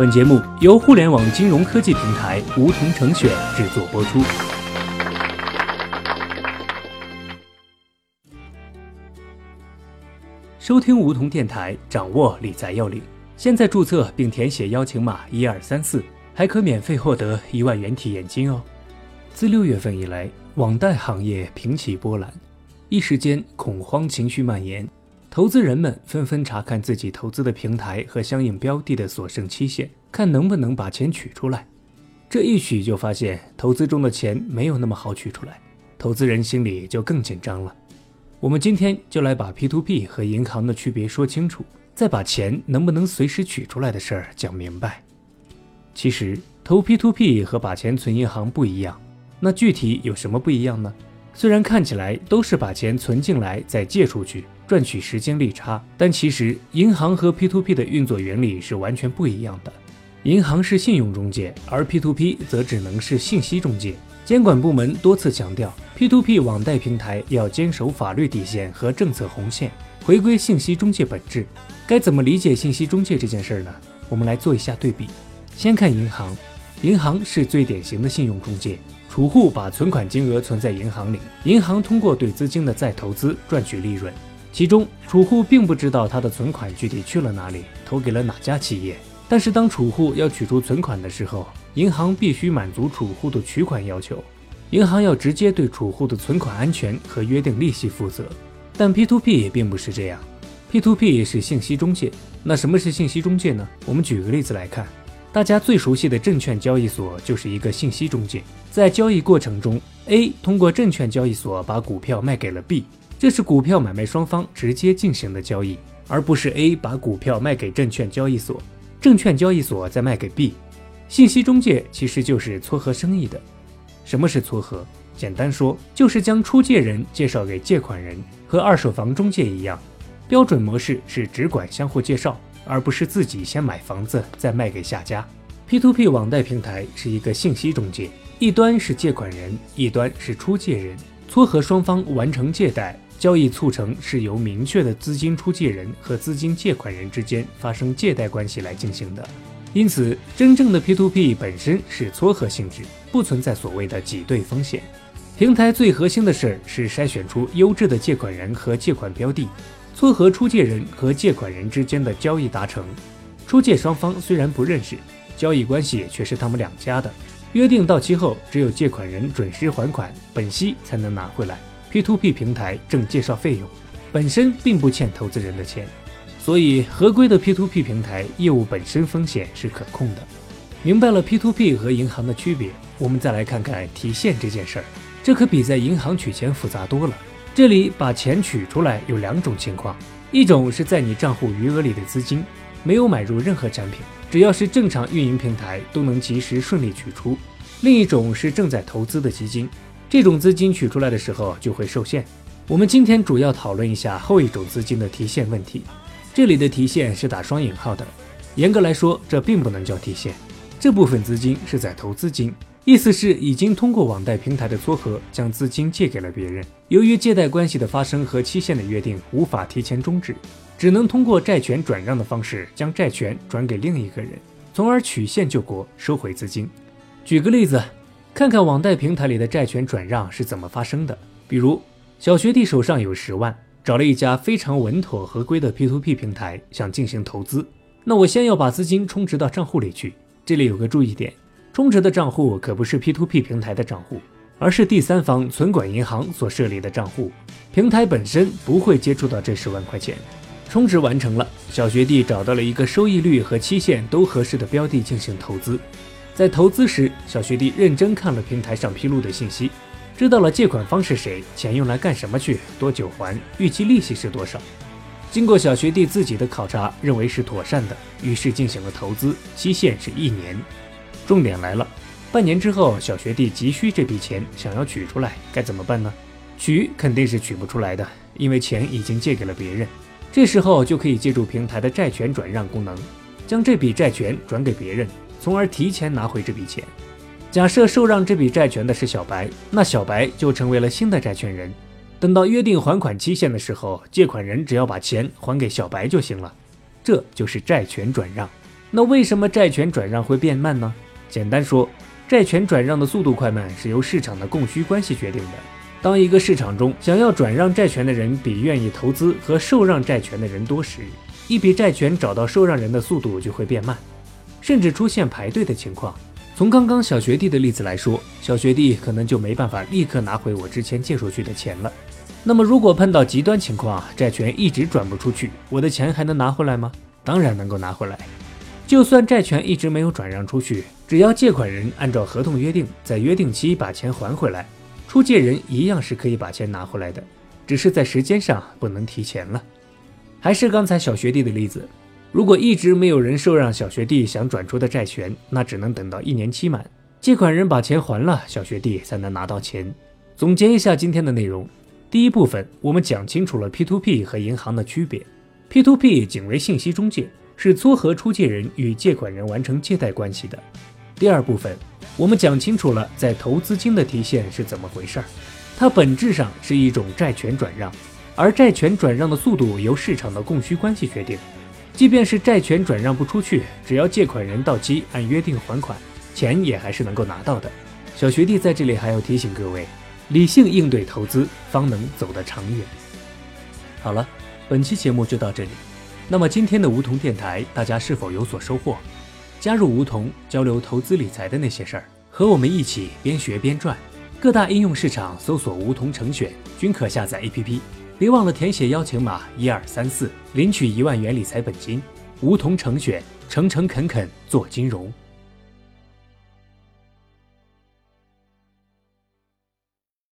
本节目由互联网金融科技平台梧桐城选制作播出。收听梧桐电台，掌握理财要领。现在注册并填写邀请码一二三四，还可免费获得一万元体验金哦。自六月份以来，网贷行业平起波澜，一时间恐慌情绪蔓延，投资人们纷纷查看自己投资的平台和相应标的的所剩期限，看能不能把钱取出来。这一取就发现投资中的钱没有那么好取出来，投资人心里就更紧张了。我们今天就来把 P2P 和银行的区别说清楚，再把钱能不能随时取出来的事儿讲明白。其实投 P2P 和把钱存银行不一样。那具体有什么不一样呢？虽然看起来都是把钱存进来再借出去，赚取时间利差，但其实银行和 P2P 的运作原理是完全不一样的。银行是信用中介，而 P2P 则只能是信息中介。监管部门多次强调，P2P 网贷平台要坚守法律底线和政策红线，回归信息中介本质。该怎么理解信息中介这件事儿呢？我们来做一下对比。先看银行，银行是最典型的信用中介。储户把存款金额存在银行里，银行通过对资金的再投资赚取利润。其中，储户并不知道他的存款具体去了哪里，投给了哪家企业。但是，当储户要取出存款的时候，银行必须满足储户的取款要求，银行要直接对储户的存款安全和约定利息负责。但 P2P 也并不是这样，P2P 是信息中介。那什么是信息中介呢？我们举个例子来看。大家最熟悉的证券交易所就是一个信息中介，在交易过程中，A 通过证券交易所把股票卖给了 B，这是股票买卖双方直接进行的交易，而不是 A 把股票卖给证券交易所，证券交易所再卖给 B。信息中介其实就是撮合生意的。什么是撮合？简单说，就是将出借人介绍给借款人，和二手房中介一样，标准模式是只管相互介绍。而不是自己先买房子再卖给下家。P2P 网贷平台是一个信息中介，一端是借款人，一端是出借人，撮合双方完成借贷交易，促成是由明确的资金出借人和资金借款人之间发生借贷关系来进行的。因此，真正的 P2P 本身是撮合性质，不存在所谓的挤兑风险。平台最核心的事儿是筛选出优质的借款人和借款标的。撮合出借人和借款人之间的交易达成，出借双方虽然不认识，交易关系却是他们两家的。约定到期后，只有借款人准时还款，本息才能拿回来。P2P 平台挣介绍费用，本身并不欠投资人的钱，所以合规的 P2P 平台业务本身风险是可控的。明白了 P2P 和银行的区别，我们再来看看提现这件事儿，这可比在银行取钱复杂多了。这里把钱取出来有两种情况，一种是在你账户余额里的资金没有买入任何产品，只要是正常运营平台都能及时顺利取出；另一种是正在投资的基金，这种资金取出来的时候就会受限。我们今天主要讨论一下后一种资金的提现问题。这里的提现是打双引号的，严格来说这并不能叫提现，这部分资金是在投资金。意思是已经通过网贷平台的撮合，将资金借给了别人。由于借贷关系的发生和期限的约定无法提前终止，只能通过债权转让的方式将债权转给另一个人，从而曲线救国，收回资金。举个例子，看看网贷平台里的债权转让是怎么发生的。比如，小学弟手上有十万，找了一家非常稳妥合规的 P2P 平台，想进行投资。那我先要把资金充值到账户里去。这里有个注意点。充值的账户可不是 P2P 平台的账户，而是第三方存管银行所设立的账户，平台本身不会接触到这十万块钱。充值完成了，小学弟找到了一个收益率和期限都合适的标的进行投资。在投资时，小学弟认真看了平台上披露的信息，知道了借款方是谁，钱用来干什么去，多久还，预期利息是多少。经过小学弟自己的考察，认为是妥善的，于是进行了投资，期限是一年。重点来了，半年之后，小学弟急需这笔钱，想要取出来，该怎么办呢？取肯定是取不出来的，因为钱已经借给了别人。这时候就可以借助平台的债权转让功能，将这笔债权转给别人，从而提前拿回这笔钱。假设受让这笔债权的是小白，那小白就成为了新的债权人。等到约定还款期限的时候，借款人只要把钱还给小白就行了。这就是债权转让。那为什么债权转让会变慢呢？简单说，债权转让的速度快慢是由市场的供需关系决定的。当一个市场中想要转让债权的人比愿意投资和受让债权的人多时，一笔债权找到受让人的速度就会变慢，甚至出现排队的情况。从刚刚小学弟的例子来说，小学弟可能就没办法立刻拿回我之前借出去的钱了。那么，如果碰到极端情况，债权一直转不出去，我的钱还能拿回来吗？当然能够拿回来。就算债权一直没有转让出去，只要借款人按照合同约定，在约定期把钱还回来，出借人一样是可以把钱拿回来的，只是在时间上不能提前了。还是刚才小学弟的例子。如果一直没有人受让小学弟想转出的债权，那只能等到一年期满，借款人把钱还了，小学弟才能拿到钱。总结一下今天的内容：第一部分，我们讲清楚了 P2P 和银行的区别。P2P 仅为信息中介，是撮合出借人与借款人完成借贷关系的。第二部分，我们讲清楚了在投资金的提现是怎么回事儿，它本质上是一种债权转让，而债权转让的速度由市场的供需关系决定。即便是债权转让不出去，只要借款人到期按约定还款，钱也还是能够拿到的。小学弟在这里还要提醒各位，理性应对投资，方能走得长远。好了，本期节目就到这里。那么今天的梧桐电台，大家是否有所收获？加入梧桐，交流投资理财的那些事儿，和我们一起边学边赚。各大应用市场搜索“梧桐成选”，均可下载 APP。别忘了填写邀请码一二三四，领取一万元理财本金。梧桐成选，诚诚恳恳做金融。